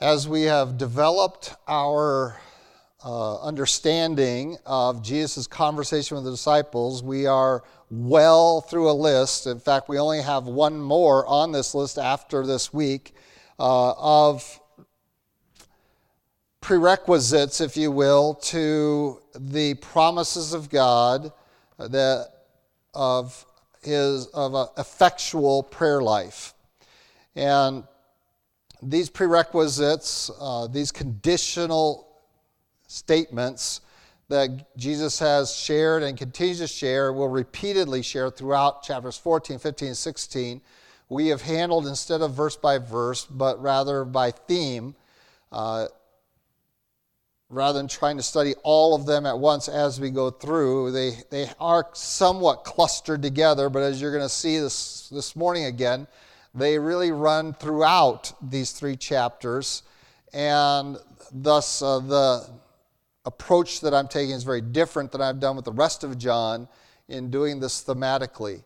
As we have developed our uh, understanding of Jesus' conversation with the disciples, we are well through a list. In fact, we only have one more on this list after this week uh, of prerequisites, if you will, to the promises of God that of his of an effectual prayer life. And these prerequisites, uh, these conditional statements that Jesus has shared and continues to share, will repeatedly share throughout chapters 14, 15, and 16. We have handled instead of verse by verse, but rather by theme, uh, rather than trying to study all of them at once as we go through. They, they are somewhat clustered together, but as you're going to see this, this morning again, they really run throughout these three chapters, and thus uh, the approach that I'm taking is very different than I've done with the rest of John in doing this thematically.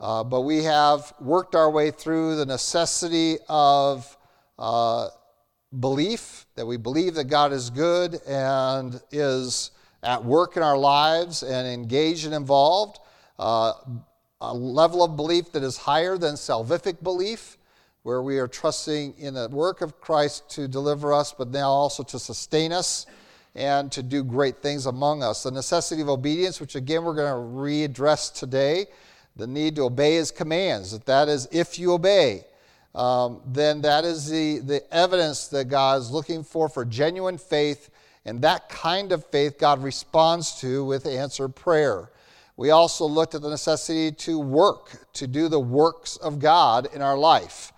Uh, but we have worked our way through the necessity of uh, belief, that we believe that God is good and is at work in our lives and engaged and involved. Uh, a level of belief that is higher than salvific belief, where we are trusting in the work of Christ to deliver us, but now also to sustain us and to do great things among us. The necessity of obedience, which again we're going to readdress today, the need to obey his commands, that that is if you obey. Um, then that is the, the evidence that God is looking for for genuine faith, and that kind of faith God responds to with answered prayer. We also looked at the necessity to work, to do the works of God in our life.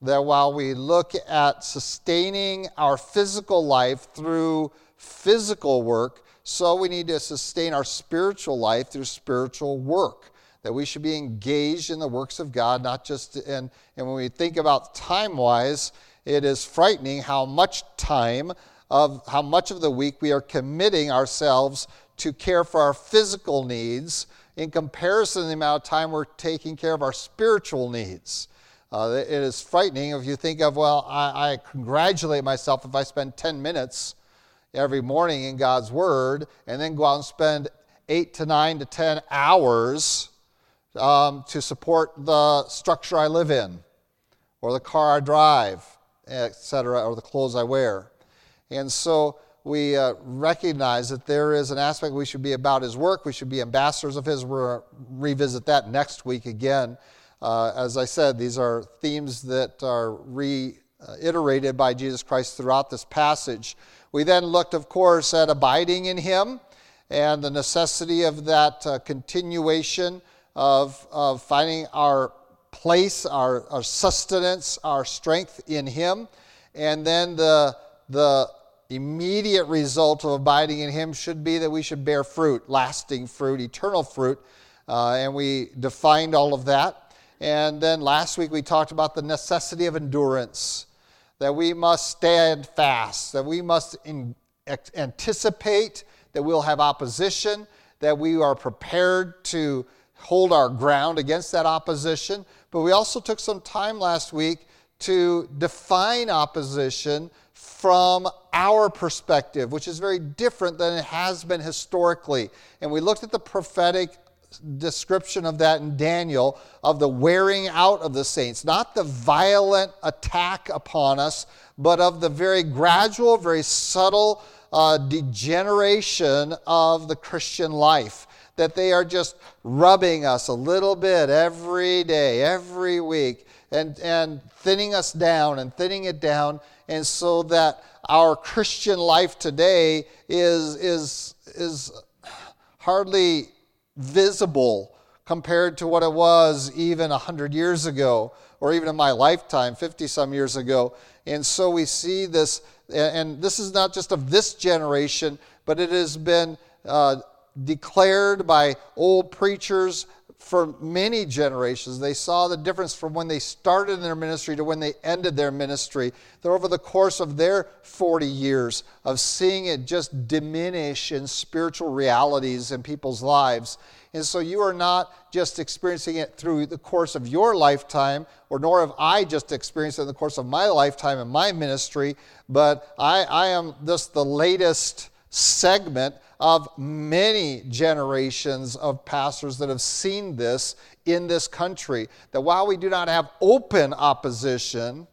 That while we look at sustaining our physical life through physical work, so we need to sustain our spiritual life through spiritual work. That we should be engaged in the works of God, not just in, and when we think about time wise, it is frightening how much time of how much of the week we are committing ourselves to care for our physical needs in comparison to the amount of time we're taking care of our spiritual needs. Uh, it is frightening if you think of, well, I, I congratulate myself if I spend 10 minutes every morning in God's Word and then go out and spend eight to nine to 10 hours um, to support the structure I live in, or the car I drive, etc., or the clothes I wear. And so we uh, recognize that there is an aspect we should be about His work. We should be ambassadors of His. We'll revisit that next week again. Uh, as I said, these are themes that are reiterated by Jesus Christ throughout this passage. We then looked, of course, at abiding in Him and the necessity of that uh, continuation of, of finding our place, our, our sustenance, our strength in Him. And then the, the immediate result of abiding in Him should be that we should bear fruit, lasting fruit, eternal fruit. Uh, and we defined all of that. And then last week we talked about the necessity of endurance that we must stand fast, that we must in, anticipate that we'll have opposition, that we are prepared to hold our ground against that opposition. But we also took some time last week to define opposition from our perspective, which is very different than it has been historically. And we looked at the prophetic description of that in Daniel of the wearing out of the saints, not the violent attack upon us, but of the very gradual, very subtle uh, degeneration of the Christian life. That they are just rubbing us a little bit every day, every week, and, and thinning us down and thinning it down, and so that our Christian life today is, is, is hardly visible compared to what it was even 100 years ago or even in my lifetime 50 some years ago. And so we see this and this is not just of this generation but it has been uh, declared by old preachers for many generations. They saw the difference from when they started in their ministry to when they ended their ministry. That over the course of their 40 years of seeing it just diminish in spiritual realities in people's lives. And so you are not just experiencing it through the course of your lifetime, or nor have I just experienced it in the course of my lifetime in my ministry, but I, I am just the latest segment of many generations of pastors that have seen this in this country. That while we do not have open opposition,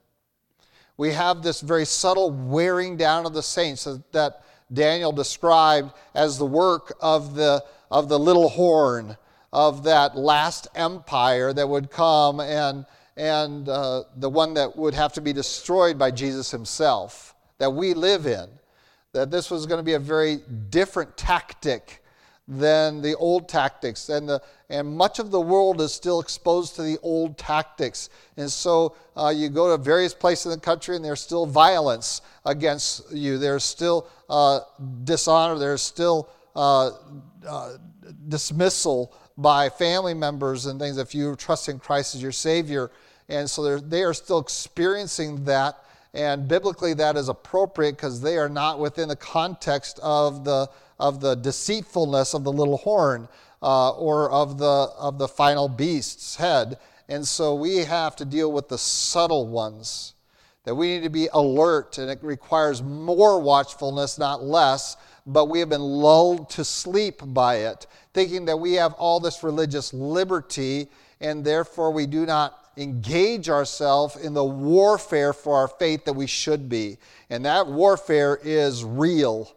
we have this very subtle wearing down of the saints that Daniel described as the work of the, of the little horn of that last empire that would come and, and uh, the one that would have to be destroyed by Jesus himself that we live in that this was going to be a very different tactic than the old tactics. And, the, and much of the world is still exposed to the old tactics. And so uh, you go to various places in the country and there's still violence against you. There's still uh, dishonor. There's still uh, uh dismissal by family members and things if you trust in Christ as your Savior. And so they are still experiencing that and biblically, that is appropriate because they are not within the context of the, of the deceitfulness of the little horn uh, or of the, of the final beast's head. And so we have to deal with the subtle ones. That we need to be alert, and it requires more watchfulness, not less. But we have been lulled to sleep by it, thinking that we have all this religious liberty, and therefore we do not engage ourselves in the warfare for our faith that we should be. And that warfare is real.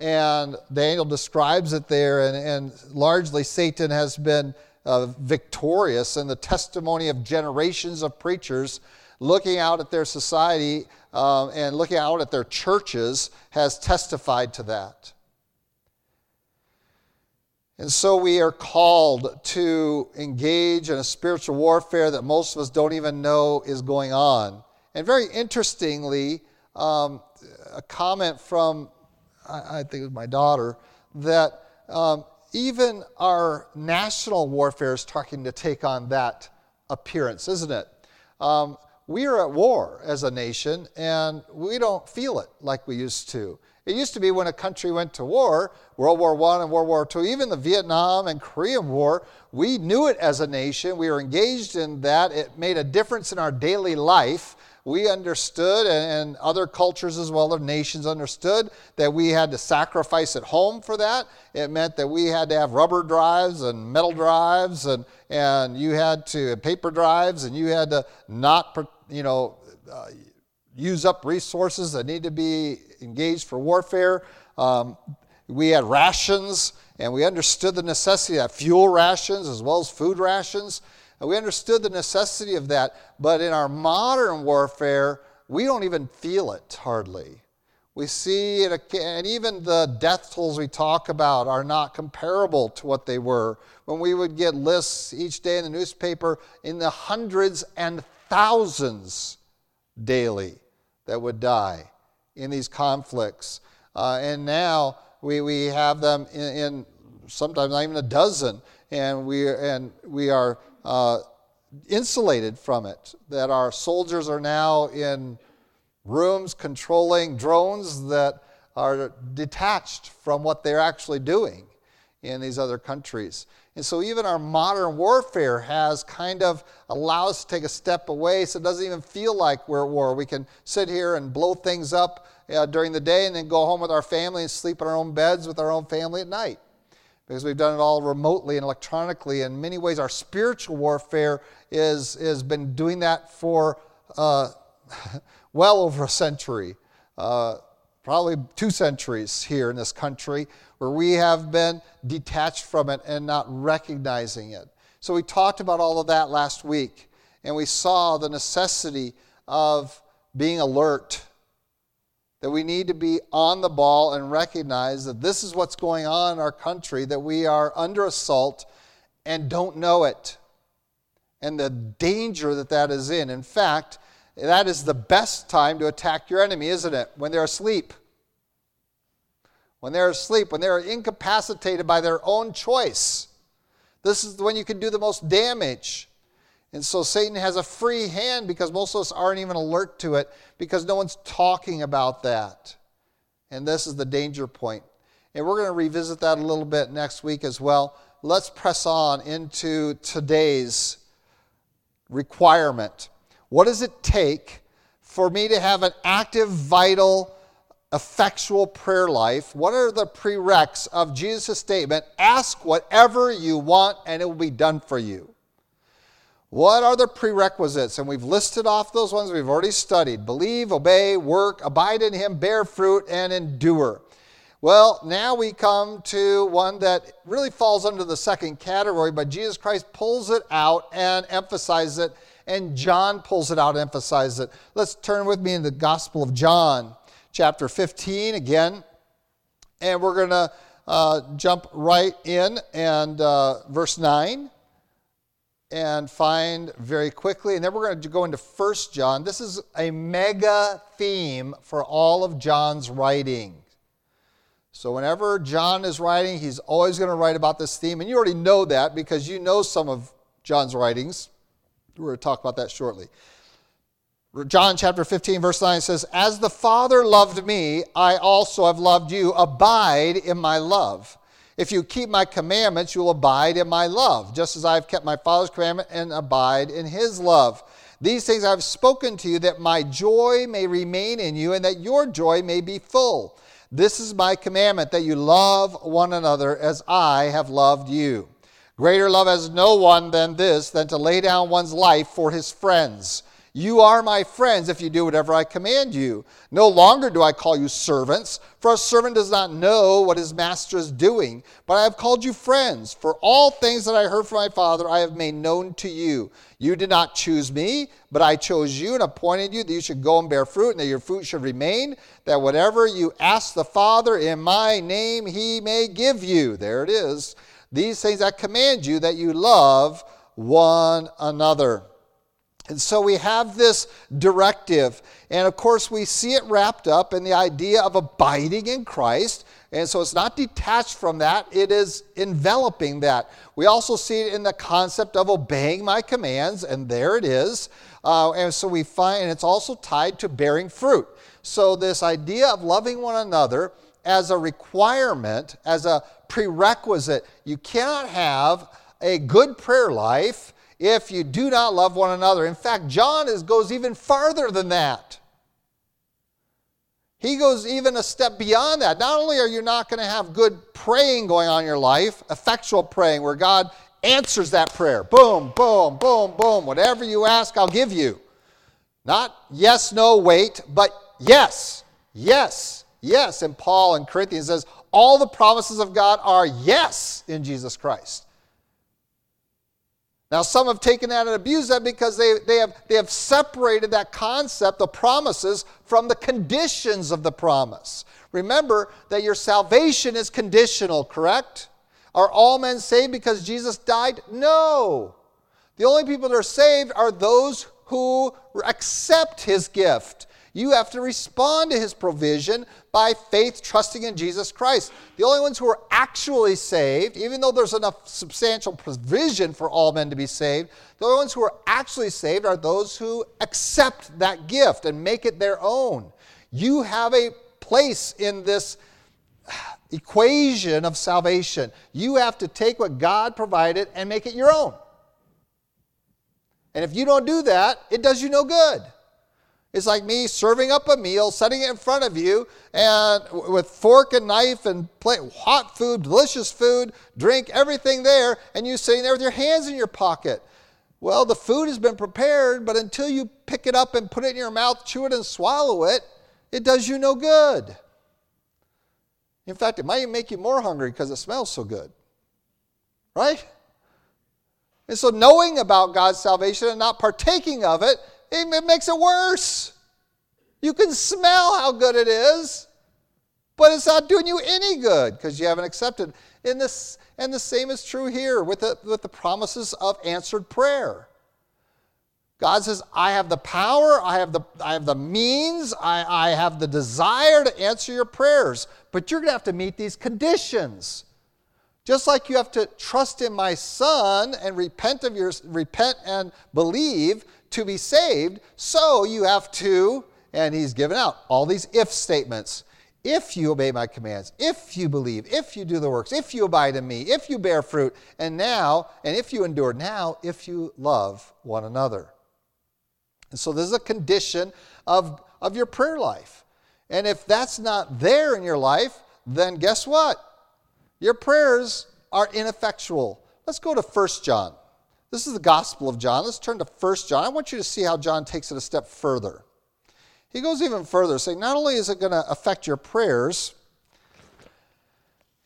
And Daniel describes it there, and, and largely Satan has been uh, victorious in the testimony of generations of preachers looking out at their society um, and looking out at their churches has testified to that. And so we are called to engage in a spiritual warfare that most of us don't even know is going on. And very interestingly, um, a comment from, I, I, think it was my daughter, that um, even our national warfare is starting to take on that appearance, isn't it? Um, we are at war as a nation, and we don't feel it like we used to. It used to be when a country went to war, World War I and World War II, even the Vietnam and Korean War, we knew it as a nation. We were engaged in that. It made a difference in our daily life. We understood, and, other cultures as well, other nations understood, that we had to sacrifice at home for that. It meant that we had to have rubber drives and metal drives, and, and you had to, paper drives, and you had to not, you know, uh, use up resources that need to be engaged for warfare. Um, we had rations, and we understood the necessity of fuel rations as well as food rations. And we understood the necessity of that. But in our modern warfare, we don't even feel it hardly. We see it, and even the death tolls we talk about are not comparable to what they were when we would get lists each day in the newspaper in the hundreds and thousands daily that would die in these conflicts. Uh, and now we, we have them in, in, sometimes not even a dozen, and we, and we are uh, insulated from it. That our soldiers are now in rooms controlling drones that are detached from what they're actually doing in these other countries. And so even our modern warfare has kind of allowed us to take a step away so it doesn't even feel like we're at war. We can sit here and blow things up uh, during the day and then go home with our family and sleep in our own beds with our own family at night. Because we've done it all remotely and electronically. In many ways, our spiritual warfare is, has been doing that for uh, well over a century. Uh, probably two centuries here in this country, where we have been detached from it and not recognizing it. So we talked about all of that last week, and we saw the necessity of being alert, that we need to be on the ball and recognize that this is what's going on in our country, that we are under assault and don't know it, and the danger that that is in. In fact, that is the best time to attack your enemy, isn't it? When they're asleep. When they're asleep, when they're incapacitated by their own choice. This is when you can do the most damage. And so Satan has a free hand because most of us aren't even alert to it because no one's talking about that. And this is the danger point. And we're going to revisit that a little bit next week as well. Let's press on into today's requirement. What does it take for me to have an active, vital, effectual prayer life? What are the prereqs of Jesus' statement? Ask whatever you want and it will be done for you. What are the prerequisites? And we've listed off those ones we've already studied believe, obey, work, abide in Him, bear fruit, and endure. Well, now we come to one that really falls under the second category, but Jesus Christ pulls it out and emphasizes it, and John pulls it out and emphasizes it. Let's turn with me in the Gospel of John, chapter 15 again, and we're going to uh, jump right in and uh, verse 9 and find very quickly. And then we're going to go into First John. This is a mega theme for all of John's writing. So, whenever John is writing, he's always going to write about this theme. And you already know that because you know some of John's writings. We're going to talk about that shortly. John chapter 15, verse 9 says, As the Father loved me, I also have loved you. Abide in my love. If you keep my commandments, you will abide in my love, just as I have kept my Father's commandment and abide in his love. These things I have spoken to you, that my joy may remain in you, and that your joy may be full. This is my commandment, that you love one another as I have loved you. Greater love has no one than this, than to lay down one's life for his friends. You are my friends if you do whatever I command you. No longer do I call you servants, for a servant does not know what his master is doing, but I have called you friends. For all things that I heard from my Father I have made known to you. You did not choose me, but I chose you and appointed you that you should go and bear fruit, and that your fruit should remain, that whatever you ask the Father in my name he may give you. There it is. These things I command you that you love one another. And so we have this directive. And of course, we see it wrapped up in the idea of abiding in Christ. And so it's not detached from that, it is enveloping that. We also see it in the concept of obeying my commands, and there it is. Uh, and so we find, and it's also tied to bearing fruit. So, this idea of loving one another as a requirement, as a prerequisite, you cannot have a good prayer life if you do not love one another. In fact, John is, goes even farther than that. He goes even a step beyond that. Not only are you not going to have good praying going on in your life, effectual praying, where God answers that prayer boom, boom, boom, boom. Whatever you ask, I'll give you. Not yes, no, wait, but yes, yes, yes. And Paul in Corinthians says, all the promises of God are yes in Jesus Christ. Now, some have taken that and abused that because they, they, have, they have separated that concept, the promises, from the conditions of the promise. Remember that your salvation is conditional, correct? Are all men saved because Jesus died? No. The only people that are saved are those who accept his gift. You have to respond to his provision by faith, trusting in Jesus Christ. The only ones who are actually saved, even though there's enough substantial provision for all men to be saved, the only ones who are actually saved are those who accept that gift and make it their own. You have a place in this equation of salvation. You have to take what God provided and make it your own. And if you don't do that, it does you no good. It's like me serving up a meal, setting it in front of you, and with fork and knife and plate, hot food, delicious food, drink, everything there, and you sitting there with your hands in your pocket. Well, the food has been prepared, but until you pick it up and put it in your mouth, chew it, and swallow it, it does you no good. In fact, it might make you more hungry because it smells so good. Right? And so, knowing about God's salvation and not partaking of it it makes it worse. You can smell how good it is, but it's not doing you any good because you haven't accepted. In this, and the same is true here with the, with the promises of answered prayer. God says, I have the power, I have the, I have the means, I, I have the desire to answer your prayers, but you're going to have to meet these conditions. Just like you have to trust in my son and repent of your repent and believe to be saved, so you have to, and he's given out all these if statements. If you obey my commands, if you believe, if you do the works, if you abide in me, if you bear fruit, and now, and if you endure, now, if you love one another. And so this is a condition of, of your prayer life. And if that's not there in your life, then guess what? Your prayers are ineffectual. Let's go to 1 John. This is the Gospel of John. Let's turn to 1 John. I want you to see how John takes it a step further. He goes even further, saying, not only is it going to affect your prayers,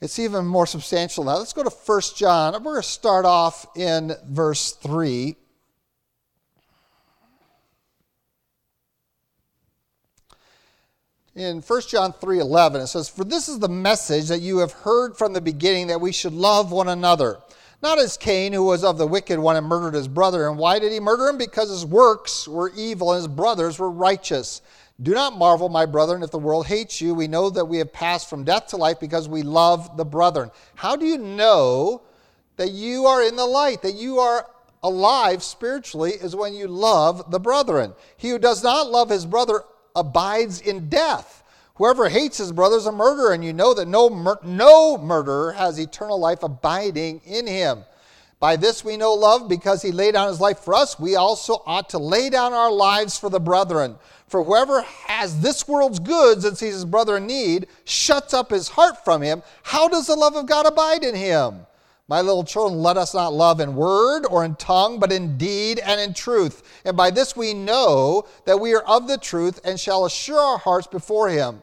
it's even more substantial now. Let's go to 1 John. We're going to start off in verse 3. in 1 John 3:11 it says for this is the message that you have heard from the beginning that we should love one another not as Cain who was of the wicked one and murdered his brother. And why did he murder him? Because his works were evil and his brothers were righteous. Do not marvel my brethren if the world hates you. We know that we have passed from death to life because we love the brethren. How do you know that you are in the light that you are alive spiritually is when you love the brethren? He who does not love his brother abides in death. Whoever hates his brother is a murderer, and you know that no, mur- no murderer has eternal life abiding in him. By this we know love, because he laid down his life for us. We also ought to lay down our lives for the brethren. For whoever has this world's goods and sees his brother in need shuts up his heart from him. How does the love of God abide in him? My little children, let us not love in word or in tongue, but in deed and in truth. And by this we know that we are of the truth and shall assure our hearts before Him.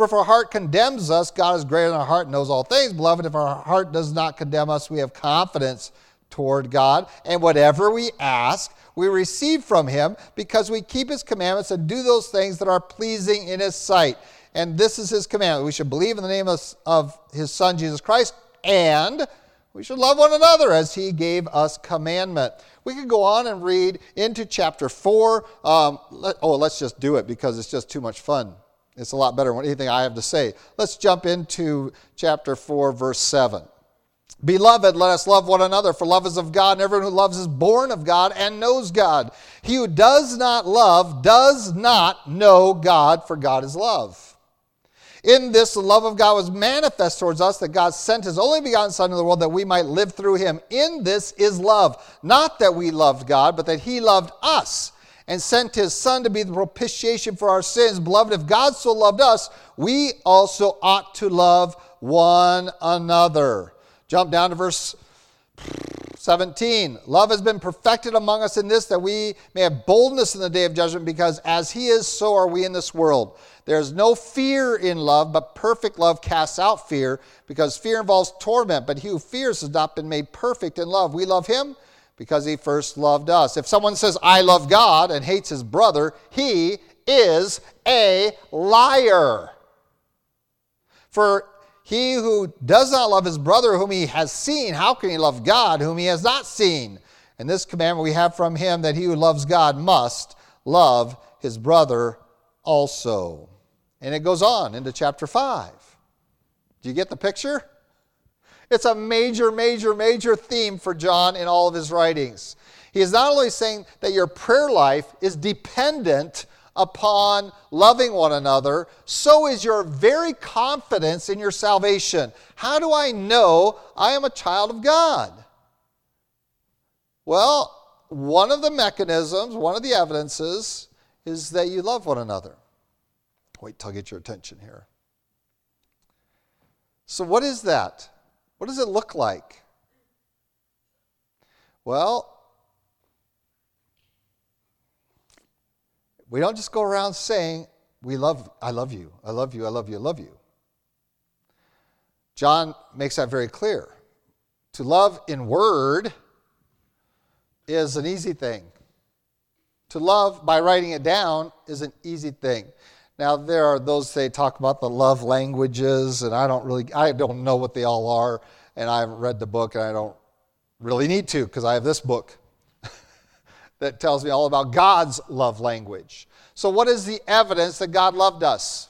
For if our heart condemns us, God is greater than our heart and knows all things. Beloved, if our heart does not condemn us, we have confidence toward God. And whatever we ask, we receive from Him because we keep His commandments and do those things that are pleasing in His sight. And this is His commandment. We should believe in the name of, of His Son, Jesus Christ, and we should love one another as he gave us commandment. We could go on and read into chapter 4. Um, let, oh, let's just do it because it's just too much fun. It's a lot better than anything I have to say. Let's jump into chapter 4, verse 7. Beloved, let us love one another, for love is of God, and everyone who loves is born of God and knows God. He who does not love does not know God, for God is love. In this, the love of God was manifest towards us, that God sent his only begotten Son into the world that we might live through him. In this is love. Not that we loved God, but that he loved us and sent his Son to be the propitiation for our sins. Beloved, if God so loved us, we also ought to love one another. Jump down to verse 17. Love has been perfected among us in this, that we may have boldness in the day of judgment, because as he is, so are we in this world. There's no fear in love, but perfect love casts out fear, because fear involves torment. But he who fears has not been made perfect in love. We love him because he first loved us. If someone says, I love God, and hates his brother, he is a liar. For he who does not love his brother whom he has seen, how can he love God whom he has not seen? And this commandment we have from him that he who loves God must love his brother also. And it goes on into chapter 5. Do you get the picture? It's a major, major, major theme for John in all of his writings. He is not only saying that your prayer life is dependent upon loving one another, so is your very confidence in your salvation. How do I know I am a child of God? Well, one of the mechanisms, one of the evidences is that you love one another. Wait till I get your attention here. So, what is that? What does it look like? Well, we don't just go around saying, we love, I love you, I love you, I love you, I love you. John makes that very clear. To love in word is an easy thing. To love by writing it down is an easy thing. Now there are those they talk about the love languages, and I don't really I don't know what they all are, and I haven't read the book, and I don't really need to because I have this book that tells me all about God's love language. So what is the evidence that God loved us?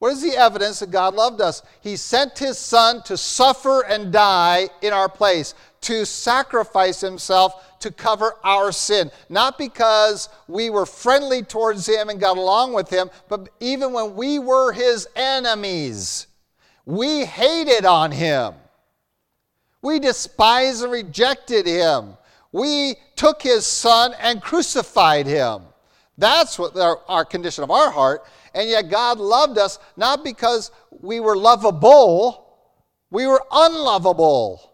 What is the evidence that God loved us? He sent his son to suffer and die in our place, to sacrifice himself to cover our sin. Not because we were friendly towards him and got along with him, but even when we were his enemies, we hated on him. We despised and rejected him. We took his son and crucified him. That's what our, our condition of our heart. And yet God loved us not because we were lovable, we were unlovable.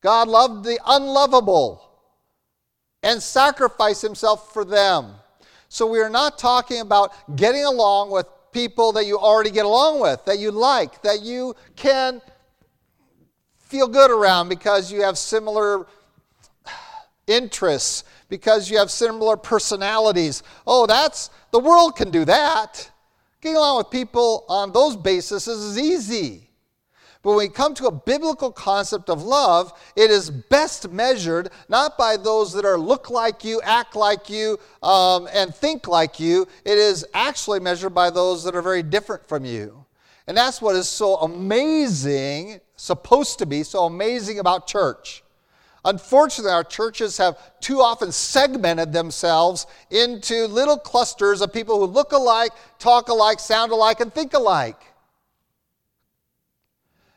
God loved the unlovable and sacrificed himself for them. So we are not talking about getting along with people that you already get along with, that you like, that you can feel good around because you have similar interests, because you have similar personalities. Oh, that's the world can do that. Getting along with people on those bases is easy. But when we come to a biblical concept of love, it is best measured not by those that are look like you, act like you, um, and think like you. It is actually measured by those that are very different from you. And that's what is so amazing, supposed to be so amazing about church. Unfortunately, our churches have too often segmented themselves into little clusters of people who look alike, talk alike, sound alike, and think alike.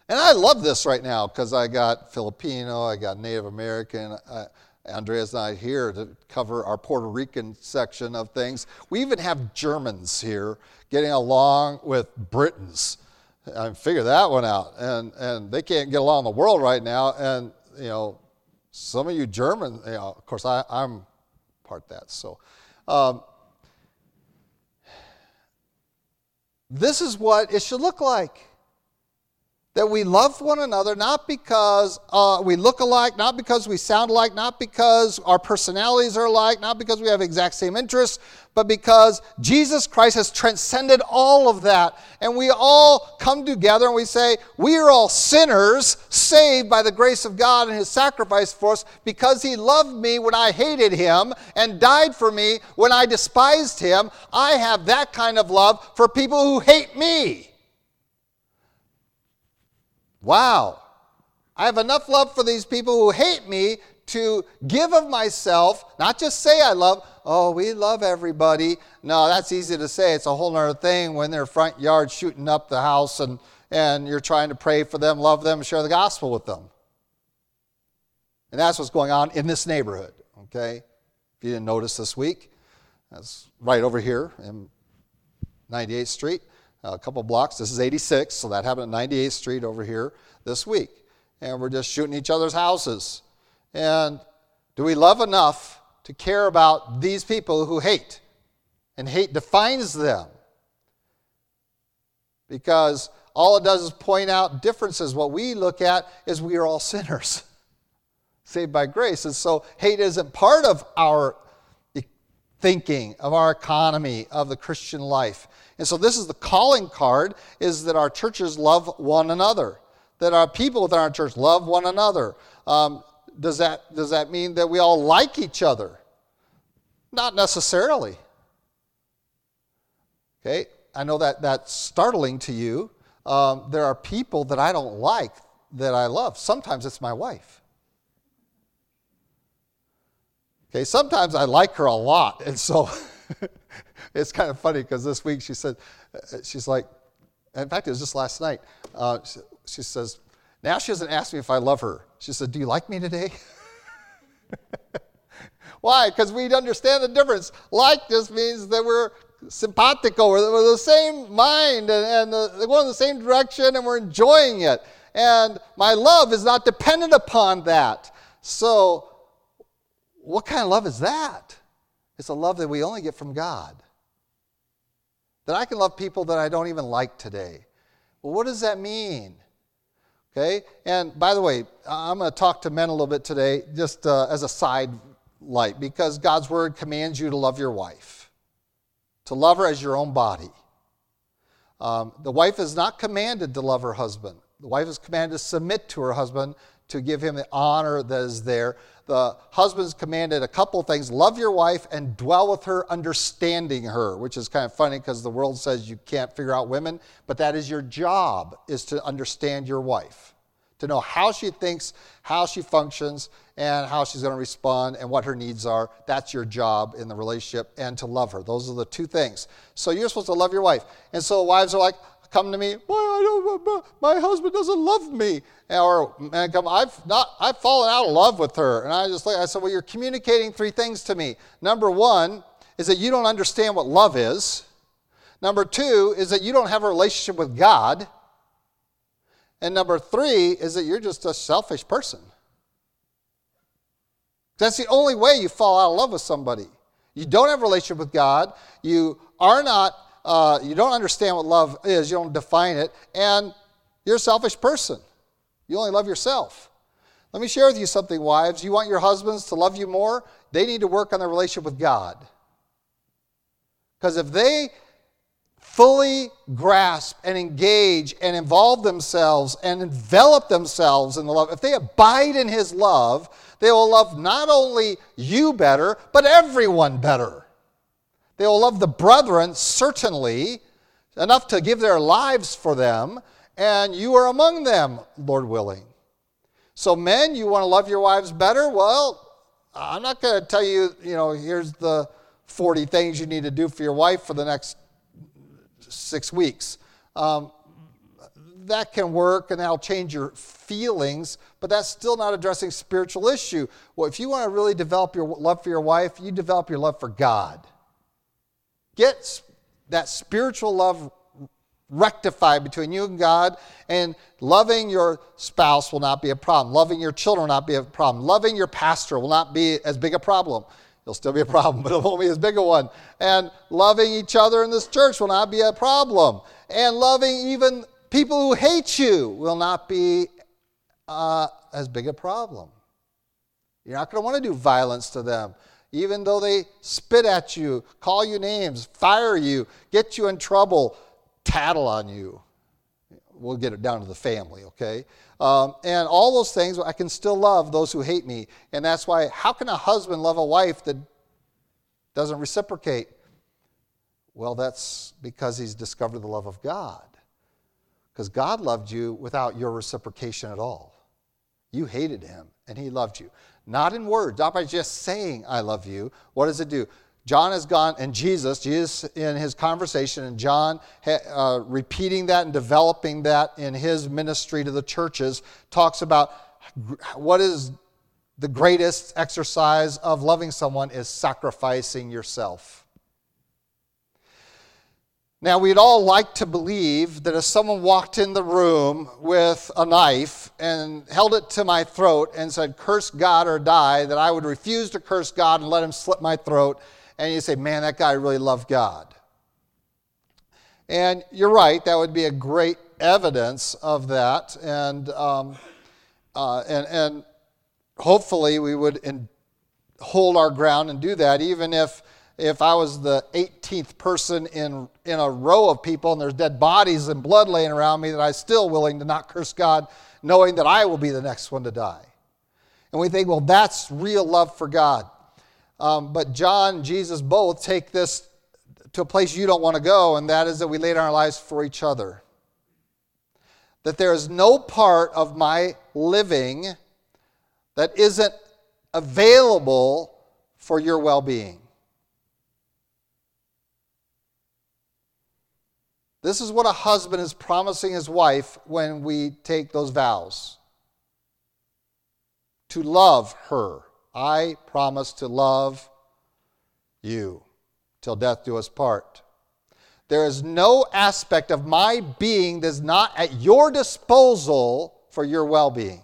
And I love this right now because I got Filipino, I got Native American. Uh, Andrea's not here to cover our Puerto Rican section of things. We even have Germans here getting along with Britons. I figure that one out. And, and they can't get along in the world right now. And, you know, some of you German, you know, of course, I, am part that. So, um, this is what it should look like. That we love one another not because uh, we look alike, not because we sound alike, not because our personalities are alike, not because we have exact same interests, but because Jesus Christ has transcended all of that. And we all come together and we say, We are all sinners saved by the grace of God and His sacrifice for us because He loved me when I hated Him and died for me when I despised Him. I have that kind of love for people who hate me. Wow. I have enough love for these people who hate me to give of myself, not just say I love, oh, we love everybody. No, that's easy to say. It's a whole other thing when they're front yard shooting up the house and, and you're trying to pray for them, love them, share the gospel with them. And that's what's going on in this neighborhood, okay? If you didn't notice this week, that's right over here in 98th Street, a couple blocks. This is 86, so that happened at 98th Street over here this week. And we're just shooting each other's houses. And do we love enough to care about these people who hate? And hate defines them. Because all it does is point out differences. What we look at is we are all sinners, saved by grace. And so hate isn't part of our thinking, of our economy, of the Christian life. And so this is the calling card is that our churches love one another, that our people within our church love one another. Um, does that, does that mean that we all like each other? Not necessarily. Okay, I know that that's startling to you. Um, there are people that I don't like that I love. Sometimes it's my wife. Okay, sometimes I like her a lot, and so it's kind of funny because this week she said, uh, she's like, in fact, it was just last night. Uh, she, she says, now she doesn't ask me if I love her. She said, Do you like me today? Why? Because we understand the difference. Like just means that we're simpatico, we're, we're the same mind and, and we're going in the same direction and we're enjoying it. And my love is not dependent upon that. So, what kind of love is that? It's a love that we only get from God. That I can love people that I don't even like today. Well, what does that mean? Okay? And by the way, I'm going to talk to men a little bit today, just uh, as a side light, because God's word commands you to love your wife, to love her as your own body. Um, the wife is not commanded to love her husband. The wife is commanded to submit to her husband to give him the honor that is there. The husband's commanded a couple things love your wife and dwell with her, understanding her, which is kind of funny because the world says you can't figure out women, but that is your job, is to understand your wife, to know how she thinks, how she functions, and how she's going to respond and what her needs are. That's your job in the relationship and to love her. Those are the two things. So you're supposed to love your wife. And so wives are like, come to me, Boy, I don't, uh, my husband doesn't love me. Or man, come, I've not, I've fallen out of love with her. And I just like, I said, well, you're communicating three things to me. Number one is that you don't understand what love is. Number two is that you don't have a relationship with God. And number three is that you're just a selfish person. That's the only way you fall out of love with somebody. You don't have a relationship with God. You are not uh, you don't understand what love is, you don't define it, and you're a selfish person. You only love yourself. Let me share with you something, wives. You want your husbands to love you more? They need to work on their relationship with God. Because if they fully grasp and engage and involve themselves and envelop themselves in the love, if they abide in His love, they will love not only you better, but everyone better. They will love the brethren, certainly, enough to give their lives for them, and you are among them, Lord willing. So, men, you want to love your wives better? Well, I'm not going to tell you, you know, here's the 40 things you need to do for your wife for the next six weeks. Um, that can work and that'll change your feelings, but that's still not addressing spiritual issue. Well, if you want to really develop your love for your wife, you develop your love for God. Get that spiritual love rectified between you and God, and loving your spouse will not be a problem. Loving your children will not be a problem. Loving your pastor will not be as big a problem. It'll still be a problem, but it won't be as big a one. And loving each other in this church will not be a problem. And loving even people who hate you will not be uh, as big a problem. You're not going to want to do violence to them even though they spit at you, call you names, fire you, get you in trouble, tattle on you. We'll get it down to the family, okay? Um, and all those things, I can still love those who hate me. And that's why, how can a husband love a wife that doesn't reciprocate? Well, that's because he's discovered the love of God. Because God loved you without your reciprocation at all. You hated him, and he loved you. Not in words, not by just saying, I love you. What does it do? John has gone, and Jesus, Jesus in his conversation, and John uh, repeating that and developing that in his ministry to the churches, talks about what is the greatest exercise of loving someone is sacrificing yourself. Now, we'd all like to believe that if someone walked in the room with a knife and held it to my throat and said, Curse God or die, that I would refuse to curse God and let him slit my throat. And you say, Man, that guy really loved God. And you're right, that would be a great evidence of that. And, um, uh, and, and hopefully we would in, hold our ground and do that, even if if I was the 18th person in, in a row of people and there's dead bodies and blood laying around me, that I'm still willing to not curse God, knowing that I will be the next one to die. And we think, well, that's real love for God. Um, but John Jesus both take this to a place you don't want to go, and that is that we lay down our lives for each other. That there is no part of my living that isn't available for your well being. This is what a husband is promising his wife when we take those vows to love her. I promise to love you till death do us part. There is no aspect of my being that is not at your disposal for your well being.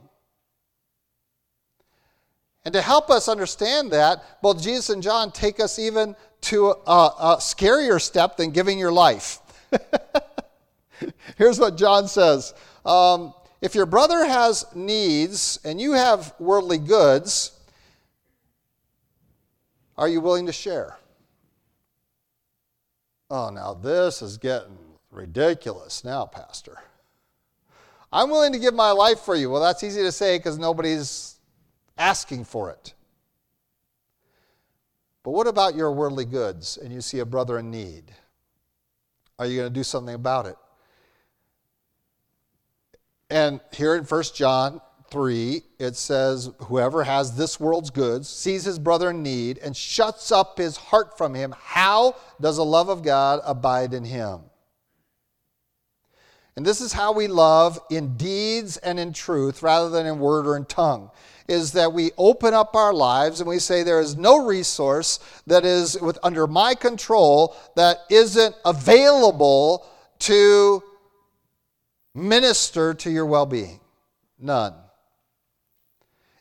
And to help us understand that, both Jesus and John take us even to a, a scarier step than giving your life. Here's what John says um, If your brother has needs and you have worldly goods, are you willing to share? Oh, now this is getting ridiculous now, Pastor. I'm willing to give my life for you. Well, that's easy to say because nobody's asking for it. But what about your worldly goods and you see a brother in need? Are you going to do something about it? And here in 1 John 3, it says, Whoever has this world's goods sees his brother in need and shuts up his heart from him. How does the love of God abide in him? And this is how we love in deeds and in truth rather than in word or in tongue. Is that we open up our lives and we say, There is no resource that is with, under my control that isn't available to minister to your well being. None.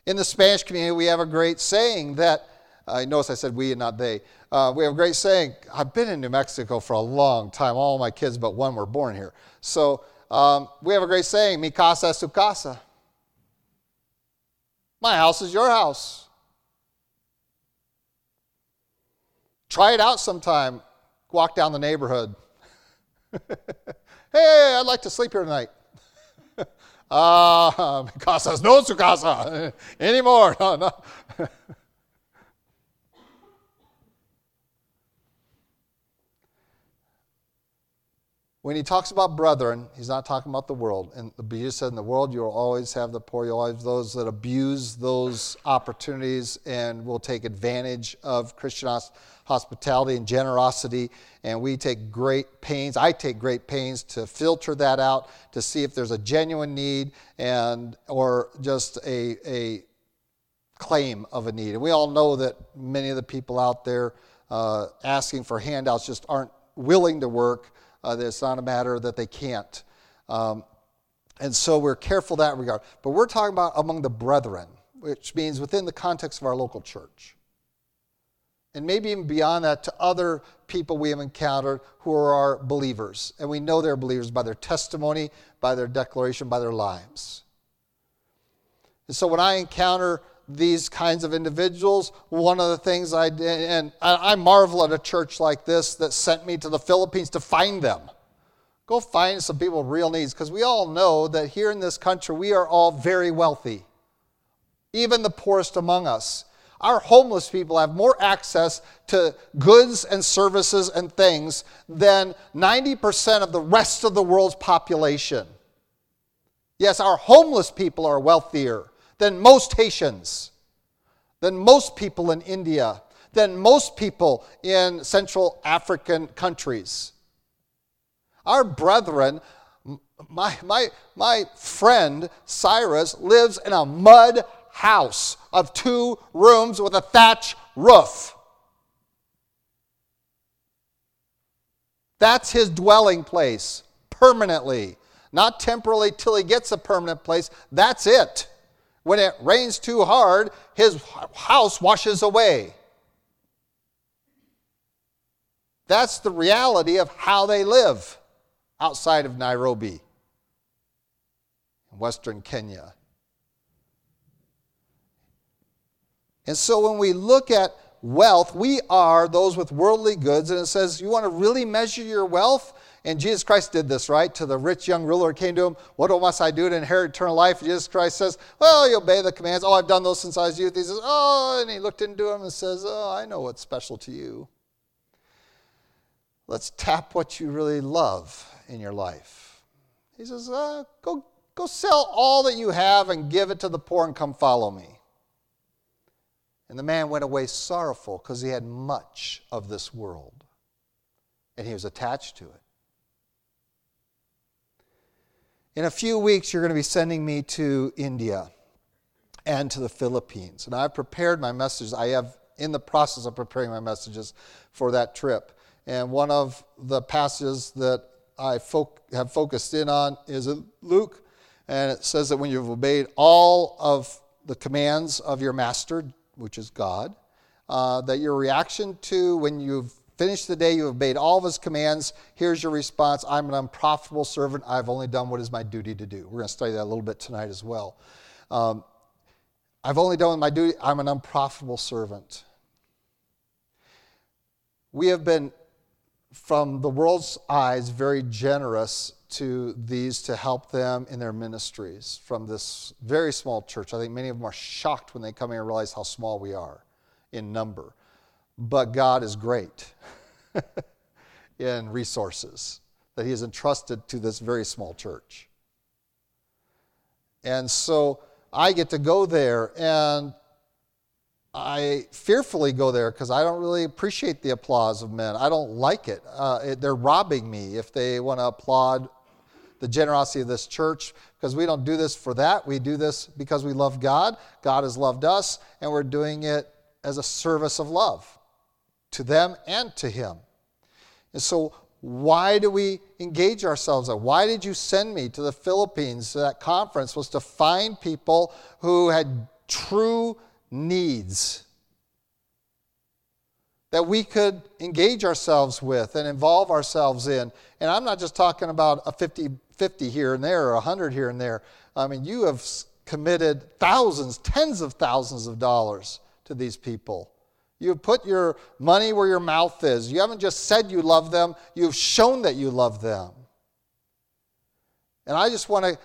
In the Spanish community, we have a great saying that, I uh, notice I said we and not they. Uh, we have a great saying. I've been in New Mexico for a long time. All my kids but one were born here. So um, we have a great saying, mi casa es su casa. My house is your house. Try it out sometime. Walk down the neighborhood. hey, I'd like to sleep here tonight. Ah, casas no su casa anymore. No, no. When he talks about brethren, he's not talking about the world. And Jesus said, in the world, you'll always have the poor. You'll always have those that abuse those opportunities and will take advantage of Christian hospitality and generosity. And we take great pains, I take great pains to filter that out to see if there's a genuine need and or just a, a claim of a need. And we all know that many of the people out there uh, asking for handouts just aren't willing to work uh, it's not a matter that they can't. Um, and so we're careful that regard. But we're talking about among the brethren, which means within the context of our local church. And maybe even beyond that to other people we have encountered who are our believers. And we know they're believers by their testimony, by their declaration, by their lives. And so when I encounter these kinds of individuals. One of the things I did, and I marvel at a church like this that sent me to the Philippines to find them. Go find some people with real needs, because we all know that here in this country we are all very wealthy, even the poorest among us. Our homeless people have more access to goods and services and things than 90% of the rest of the world's population. Yes, our homeless people are wealthier than most Haitians, than most people in India, than most people in Central African countries. Our brethren, my, my, my friend Cyrus lives in a mud house of two rooms with a thatch roof. That's his dwelling place permanently, not temporarily till he gets a permanent place. That's it. When it rains too hard, his house washes away. That's the reality of how they live outside of Nairobi, in Western Kenya. And so when we look at wealth, we are those with worldly goods. And it says, you want to really measure your wealth? And Jesus Christ did this, right? To the rich young ruler came to him, What must I do to inherit eternal life? Jesus Christ says, Well, you obey the commands. Oh, I've done those since I was youth. He says, Oh, and he looked into him and says, Oh, I know what's special to you. Let's tap what you really love in your life. He says, uh, go, go sell all that you have and give it to the poor and come follow me. And the man went away sorrowful because he had much of this world and he was attached to it. In a few weeks, you're going to be sending me to India and to the Philippines. And I've prepared my messages. I have in the process of preparing my messages for that trip. And one of the passages that I have focused in on is Luke. And it says that when you've obeyed all of the commands of your master, which is God, uh, that your reaction to when you've finished the day, you have obeyed all of his commands. Here's your response I'm an unprofitable servant. I've only done what is my duty to do. We're going to study that a little bit tonight as well. Um, I've only done my duty. I'm an unprofitable servant. We have been from the world's eyes, very generous to these to help them in their ministries from this very small church. I think many of them are shocked when they come here and realize how small we are in number. But God is great in resources that He has entrusted to this very small church. And so I get to go there and I fearfully go there because I don't really appreciate the applause of men. I don't like it. Uh, it they're robbing me if they want to applaud the generosity of this church because we don't do this for that. We do this because we love God. God has loved us, and we're doing it as a service of love to them and to Him. And so, why do we engage ourselves? Why did you send me to the Philippines to that conference? Was to find people who had true needs that we could engage ourselves with and involve ourselves in. And I'm not just talking about a 50 50 here and there or 100 here and there. I mean, you have committed thousands, tens of thousands of dollars to these people. You've put your money where your mouth is. You haven't just said you love them, you've shown that you love them. And I just want to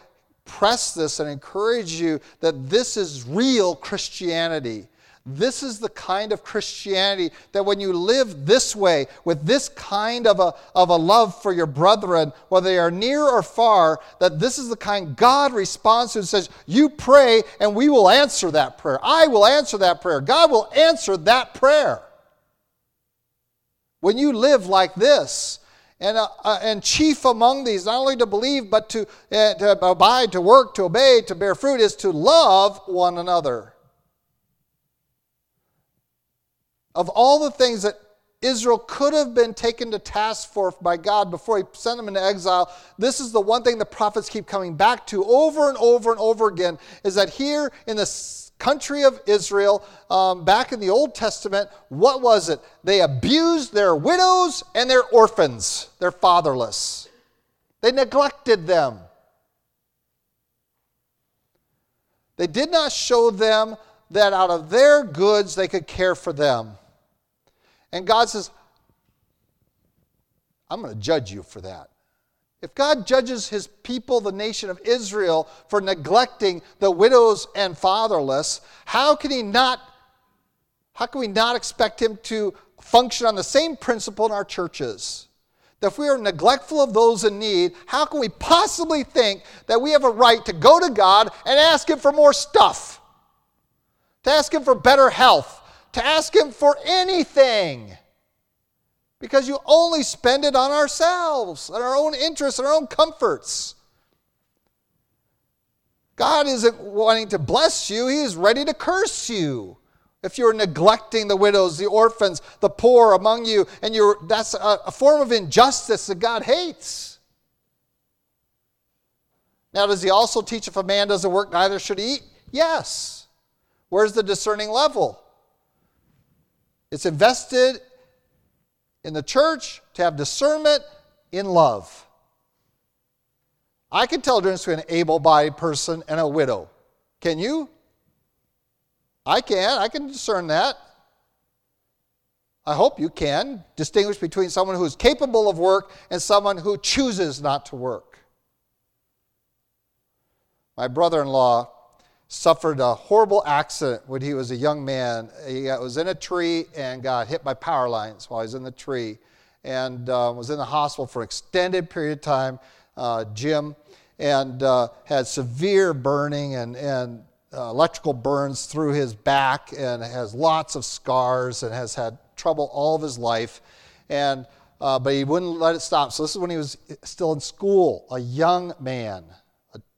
press this and encourage you that this is real Christianity. This is the kind of Christianity that when you live this way, with this kind of a, of a love for your brethren, whether they are near or far, that this is the kind God responds to and says, You pray and we will answer that prayer. I will answer that prayer. God will answer that prayer. When you live like this, and, uh, uh, and chief among these, not only to believe, but to, uh, to abide, to work, to obey, to bear fruit, is to love one another. Of all the things that Israel could have been taken to task for by God before he sent them into exile, this is the one thing the prophets keep coming back to over and over and over again is that here in the country of Israel, um, back in the Old Testament, what was it? They abused their widows and their orphans, their fatherless. They neglected them. They did not show them that out of their goods they could care for them. And God says, I'm going to judge you for that. If God judges his people, the nation of Israel, for neglecting the widows and fatherless, how can he not how can we not expect him to function on the same principle in our churches? That if we are neglectful of those in need, how can we possibly think that we have a right to go to God and ask him for more stuff? To ask him for better health, to ask Him for anything because you only spend it on ourselves, on our own interests, our own comforts. God isn't wanting to bless you, He is ready to curse you. If you're neglecting the widows, the orphans, the poor among you, and you're, that's a, a form of injustice that God hates. Now, does he also teach if a man doesn't work, neither should he eat? Yes. Where's the discerning level? It's invested in the church to have discernment in love. I can tell the difference between an able bodied person and a widow. Can you? I can. I can discern that. I hope you can distinguish between someone who is capable of work and someone who chooses not to work. My brother in law suffered a horrible accident when he was a young man. He was in a tree and got hit by power lines while he was in the tree and uh, was in the hospital for an extended period of time, uh, Jim, and uh, had severe burning and, and uh, electrical burns through his back and has lots of scars and has had trouble all of his life. And, uh, but he wouldn't let it stop. So this is when he was still in school, a young man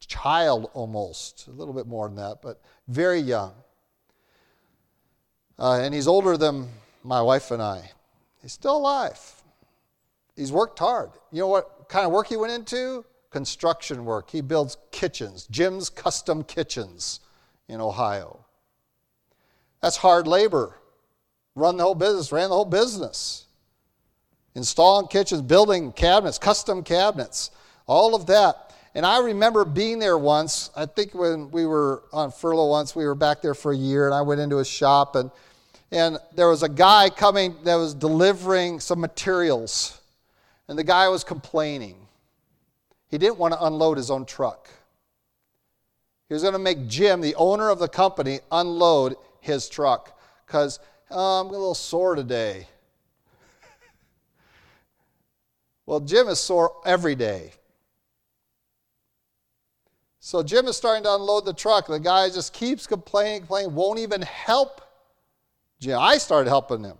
child almost, a little bit more than that, but very young. Uh, and he's older than my wife and I. He's still alive. He's worked hard. You know what kind of work he went into? Construction work. He builds kitchens, Jim's Custom Kitchens in Ohio. That's hard labor. Run the whole business, ran the whole business. Installing kitchens, building cabinets, custom cabinets, all of that. And I remember being there once. I think when we were on furlough once, we were back there for a year, and I went into a shop, and, and there was a guy coming that was delivering some materials. and the guy was complaining. He didn't want to unload his own truck. He was going to make Jim, the owner of the company, unload his truck because oh, I'm a little sore today. well, Jim is sore every day. So Jim is starting to unload the truck. The guy just keeps complaining, complaining, won't even help Jim. I started helping him.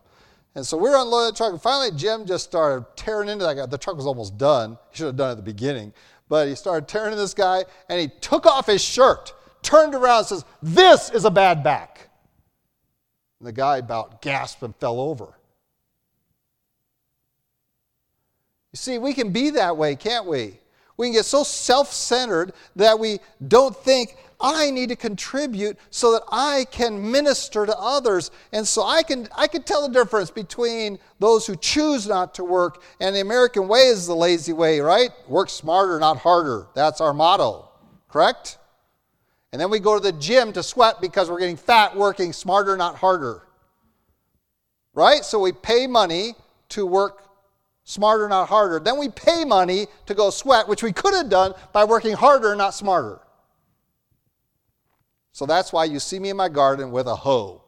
And so we are unloading the truck. And finally, Jim just started tearing into that guy. The truck was almost done. He should have done it at the beginning. But he started tearing into this guy, and he took off his shirt, turned around, and says, This is a bad back. And the guy about gasped and fell over. You see, we can be that way, can't we? We can get so self centered that we don't think, I need to contribute so that I can minister to others. And so I can, I can tell the difference between those who choose not to work and the American way is the lazy way, right? Work smarter, not harder. That's our motto, correct? And then we go to the gym to sweat because we're getting fat working smarter, not harder. Right? So we pay money to work smarter, not harder. Then we pay money to go sweat, which we could have done by working harder, not smarter. So that's why you see me in my garden with a hoe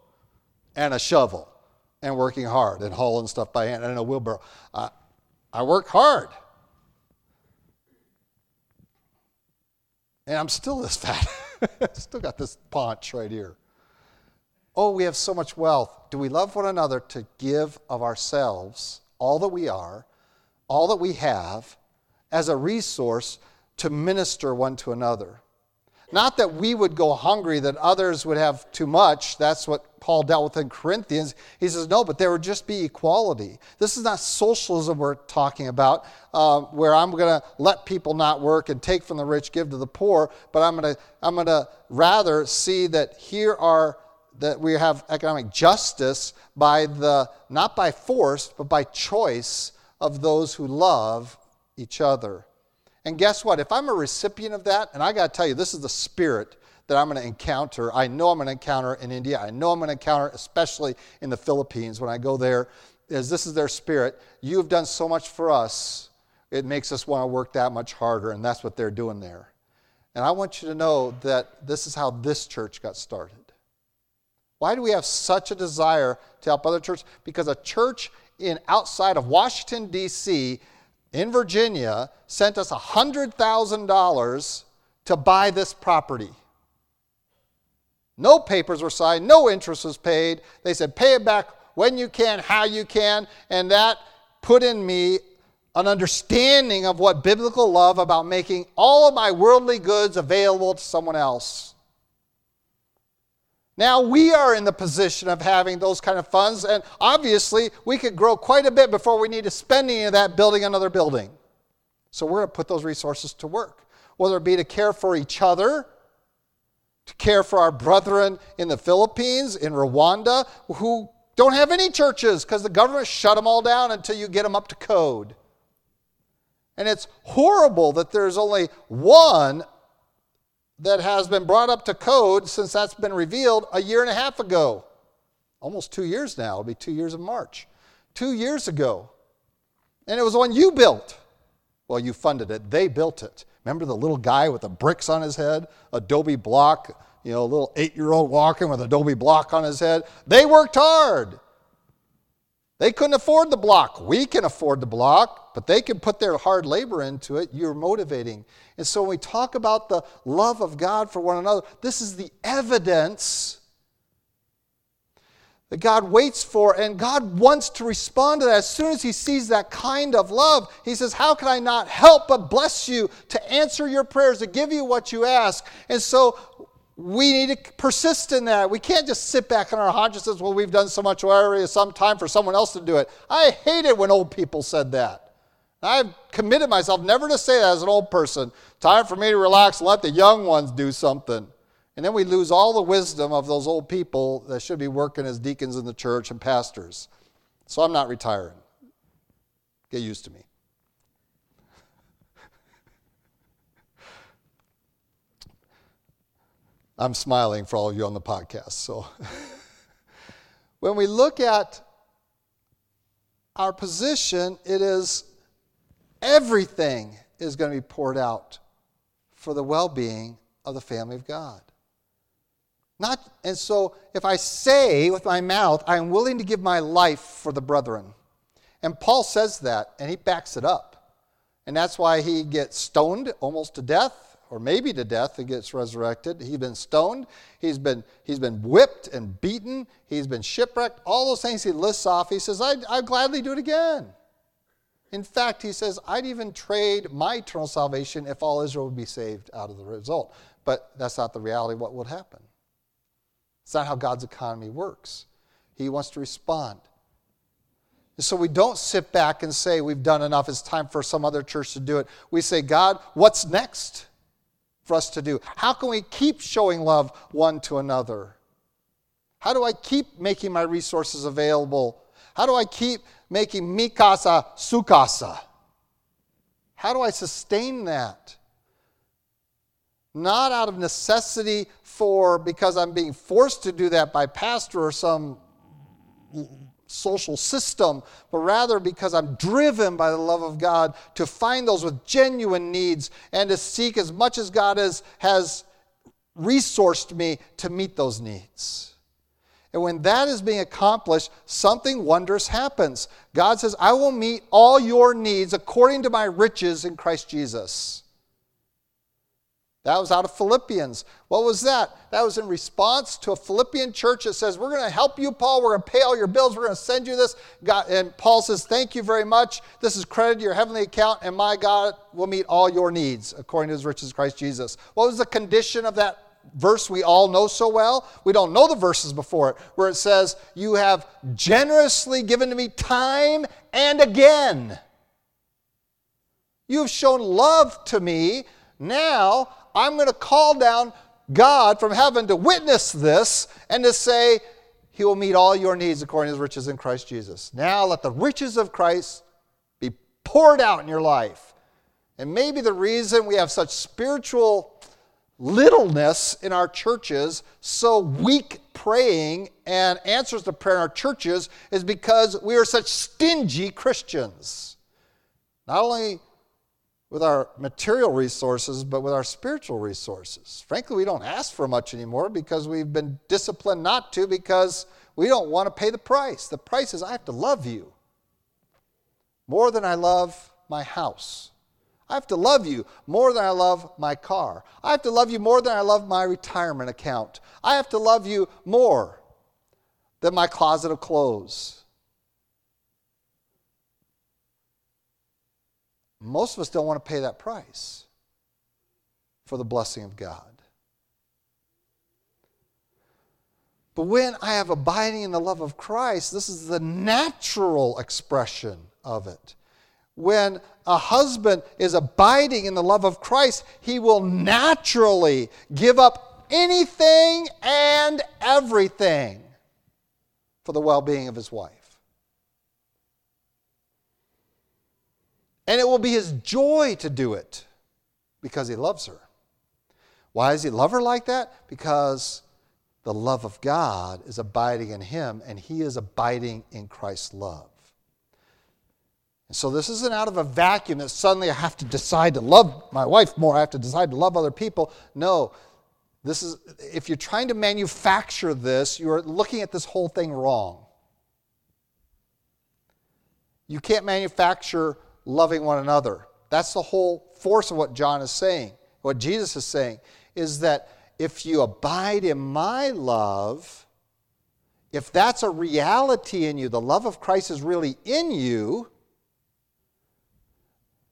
and a shovel and working hard and hauling stuff by hand and a wheelbarrow. I, I work hard. And I'm still this fat. I still got this paunch right here. Oh, we have so much wealth. Do we love one another to give of ourselves, all that we are, all that we have as a resource to minister one to another. Not that we would go hungry, that others would have too much. That's what Paul dealt with in Corinthians. He says, no, but there would just be equality. This is not socialism we're talking about, uh, where I'm going to let people not work and take from the rich, give to the poor, but I'm going to I'm going to rather see that here are that we have economic justice by the not by force but by choice of those who love each other. And guess what? If I'm a recipient of that, and I got to tell you, this is the spirit that I'm going to encounter. I know I'm going to encounter in India. I know I'm going to encounter, especially in the Philippines when I go there, is this is their spirit. You have done so much for us, it makes us want to work that much harder, and that's what they're doing there. And I want you to know that this is how this church got started. Why do we have such a desire to help other churches? Because a church in outside of Washington, D.C., in Virginia, sent us $100,000 to buy this property. No papers were signed, no interest was paid. They said, pay it back when you can, how you can. And that put in me an understanding of what biblical love about making all of my worldly goods available to someone else. Now we are in the position of having those kind of funds, and obviously we could grow quite a bit before we need to spend any of that building another building. So we're going to put those resources to work, whether it be to care for each other, to care for our brethren in the Philippines, in Rwanda, who don't have any churches because the government shut them all down until you get them up to code. And it's horrible that there's only one that has been brought up to code since that's been revealed a year and a half ago. Almost two years now. It'll be two years in March. Two years ago. And it was one you built. Well, you funded it. They built it. Remember the little guy with the bricks on his head? Adobe block, you know, a little eight year old walking with Adobe block on his head. They worked hard. They couldn't afford the block. We can afford the block, but they can put their hard labor into it. You're motivating. And so when we talk about the love of God for one another, this is the evidence that God waits for, and God wants to respond to that. As soon as He sees that kind of love, He says, How can I not help but bless you to answer your prayers, to give you what you ask? And so we need to persist in that. We can't just sit back on our haunches and well, we've done so much already, it's some time for someone else to do it. I hate it when old people said that. I've committed myself never to say that as an old person. Time for me to relax and let the young ones do something. And then we lose all the wisdom of those old people that should be working as deacons in the church and pastors. So I'm not retiring. Get used to me. I'm smiling for all of you on the podcast. So, when we look at our position, it is Everything is going to be poured out for the well being of the family of God. Not, and so if I say with my mouth, I am willing to give my life for the brethren. And Paul says that, and he backs it up. And that's why he gets stoned almost to death, or maybe to death, and gets resurrected. He's been stoned, he's been, he's been whipped and beaten, he's been shipwrecked, all those things he lists off. He says, I'd, I'd gladly do it again. In fact, he says, I'd even trade my eternal salvation if all Israel would be saved out of the result. But that's not the reality of what would happen. It's not how God's economy works. He wants to respond. So we don't sit back and say, We've done enough, it's time for some other church to do it. We say, God, what's next for us to do? How can we keep showing love one to another? How do I keep making my resources available? How do I keep making mikasa sukasa? How do I sustain that? Not out of necessity for because I'm being forced to do that by pastor or some social system, but rather because I'm driven by the love of God to find those with genuine needs and to seek as much as God has, has resourced me to meet those needs. And when that is being accomplished, something wondrous happens. God says, I will meet all your needs according to my riches in Christ Jesus. That was out of Philippians. What was that? That was in response to a Philippian church that says, We're going to help you, Paul. We're going to pay all your bills. We're going to send you this. God, and Paul says, Thank you very much. This is credited to your heavenly account, and my God will meet all your needs according to his riches, Christ Jesus. What was the condition of that verse we all know so well? We don't know the verses before it, where it says, You have generously given to me time and again. You have shown love to me. Now I'm going to call down God from heaven to witness this and to say, He will meet all your needs according to His riches in Christ Jesus. Now let the riches of Christ be poured out in your life. And maybe the reason we have such spiritual littleness in our churches, so weak praying and answers to prayer in our churches, is because we are such stingy Christians. Not only with our material resources, but with our spiritual resources. Frankly, we don't ask for much anymore because we've been disciplined not to because we don't want to pay the price. The price is I have to love you more than I love my house. I have to love you more than I love my car. I have to love you more than I love my retirement account. I have to love you more than my closet of clothes. Most of us don't want to pay that price for the blessing of God. But when I have abiding in the love of Christ, this is the natural expression of it. When a husband is abiding in the love of Christ, he will naturally give up anything and everything for the well being of his wife. And it will be his joy to do it because he loves her. Why does he love her like that? Because the love of God is abiding in him and he is abiding in Christ's love. And so this isn't out of a vacuum that suddenly I have to decide to love my wife more, I have to decide to love other people. No. This is if you're trying to manufacture this, you're looking at this whole thing wrong. You can't manufacture loving one another. That's the whole force of what John is saying, what Jesus is saying, is that if you abide in my love, if that's a reality in you, the love of Christ is really in you,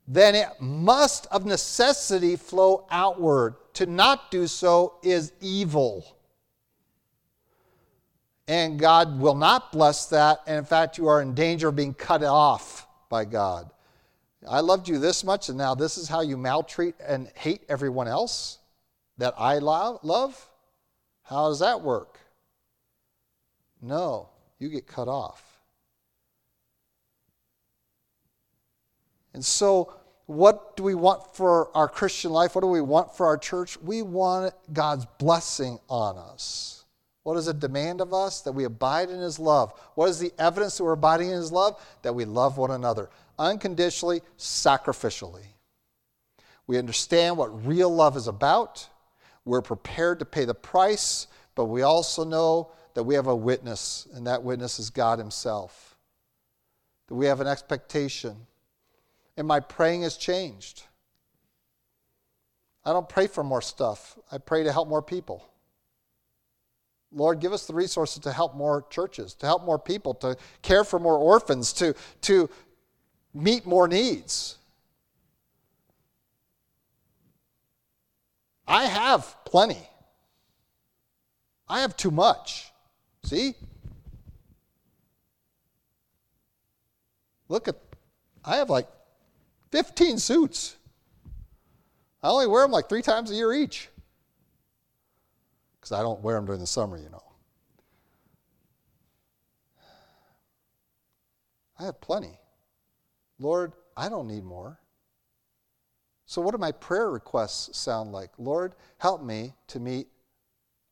then it must of necessity flow outward. To not do so is evil. And God will not bless that. And in fact, you are in danger of being cut off by God. I loved you this much, and now this is how you maltreat and hate everyone else that I love? How does that work? No, you get cut off. And so, what do we want for our Christian life? What do we want for our church? We want God's blessing on us. What does it demand of us? That we abide in His love. What is the evidence that we're abiding in His love? That we love one another. Unconditionally, sacrificially. We understand what real love is about. We're prepared to pay the price, but we also know that we have a witness, and that witness is God Himself. That we have an expectation. And my praying has changed. I don't pray for more stuff, I pray to help more people. Lord, give us the resources to help more churches, to help more people, to care for more orphans, to, to meet more needs. I have plenty. I have too much. See? Look at, I have like 15 suits. I only wear them like three times a year each. Because I don't wear them during the summer, you know. I have plenty. Lord, I don't need more. So, what do my prayer requests sound like? Lord, help me to meet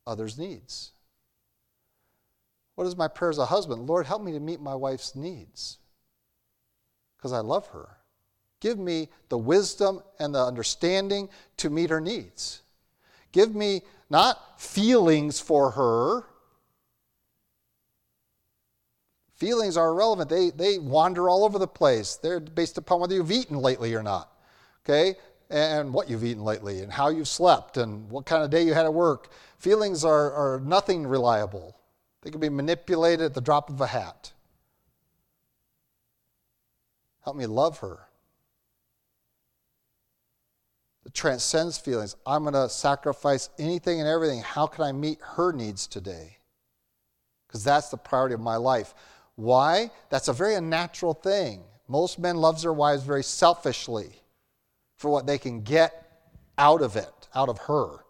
others' needs. What is my prayer as a husband? Lord, help me to meet my wife's needs because I love her. Give me the wisdom and the understanding to meet her needs. Give me not feelings for her. Feelings are irrelevant. They, they wander all over the place. They're based upon whether you've eaten lately or not okay? And what you've eaten lately, and how you've slept, and what kind of day you had at work. Feelings are, are nothing reliable, they can be manipulated at the drop of a hat. Help me love her. It transcends feelings. I'm going to sacrifice anything and everything. How can I meet her needs today? Because that's the priority of my life. Why? That's a very unnatural thing. Most men love their wives very selfishly for what they can get out of it, out of her,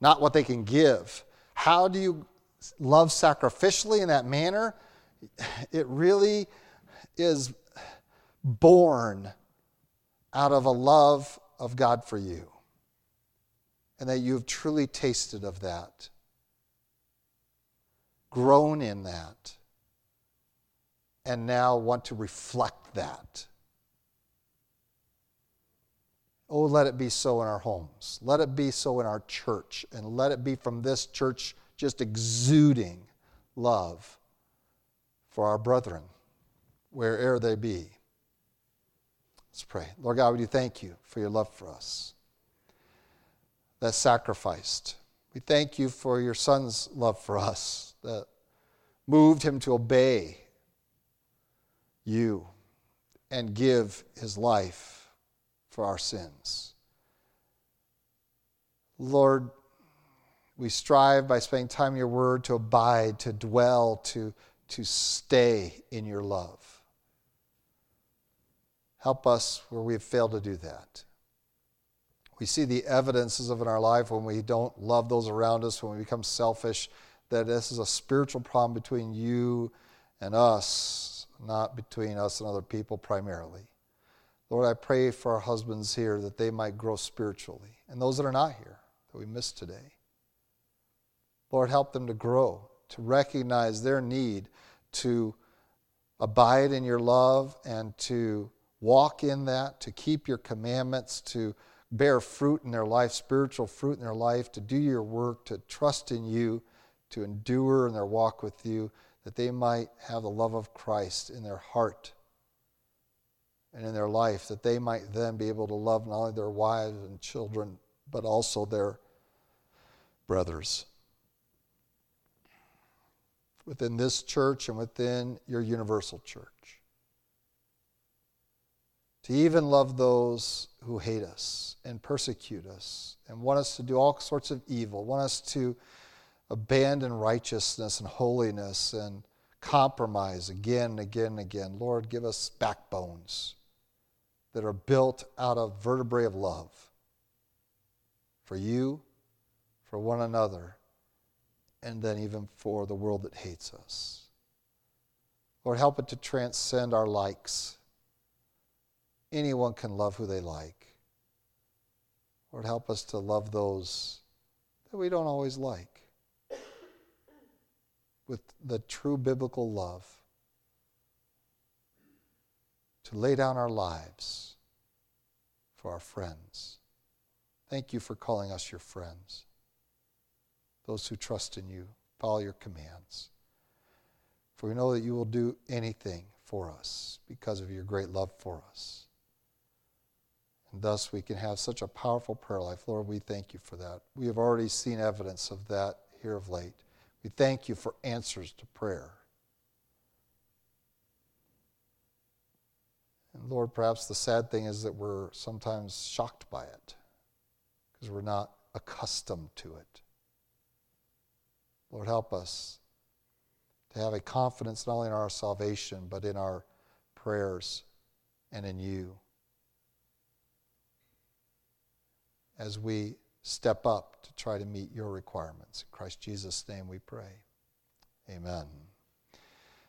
not what they can give. How do you love sacrificially in that manner? It really is born out of a love of God for you, and that you've truly tasted of that, grown in that, and now want to reflect that. Oh, let it be so in our homes. Let it be so in our church. And let it be from this church just exuding love for our brethren, where'er they be. Let's pray. Lord God, we do thank you for your love for us that sacrificed. We thank you for your son's love for us that moved him to obey you and give his life for our sins. Lord, we strive by spending time in your word to abide, to dwell, to, to stay in your love. Help us where we have failed to do that. We see the evidences of in our life when we don't love those around us, when we become selfish, that this is a spiritual problem between you and us, not between us and other people primarily. Lord, I pray for our husbands here that they might grow spiritually, and those that are not here that we missed today. Lord, help them to grow, to recognize their need to abide in your love and to walk in that, to keep your commandments, to bear fruit in their life, spiritual fruit in their life, to do your work, to trust in you, to endure in their walk with you, that they might have the love of Christ in their heart and in their life, that they might then be able to love not only their wives and children, but also their brothers. Within this church and within your universal church. To even love those who hate us and persecute us and want us to do all sorts of evil, want us to abandon righteousness and holiness and compromise again and again and again. Lord, give us backbones that are built out of vertebrae of love for you, for one another, and then even for the world that hates us. Lord, help it to transcend our likes. Anyone can love who they like. Lord, help us to love those that we don't always like with the true biblical love to lay down our lives for our friends. Thank you for calling us your friends, those who trust in you, follow your commands. For we know that you will do anything for us because of your great love for us. And thus we can have such a powerful prayer life. Lord, we thank you for that. We have already seen evidence of that here of late. We thank you for answers to prayer. And Lord, perhaps the sad thing is that we're sometimes shocked by it because we're not accustomed to it. Lord, help us to have a confidence not only in our salvation, but in our prayers and in you. As we step up to try to meet your requirements. In Christ Jesus' name we pray. Amen.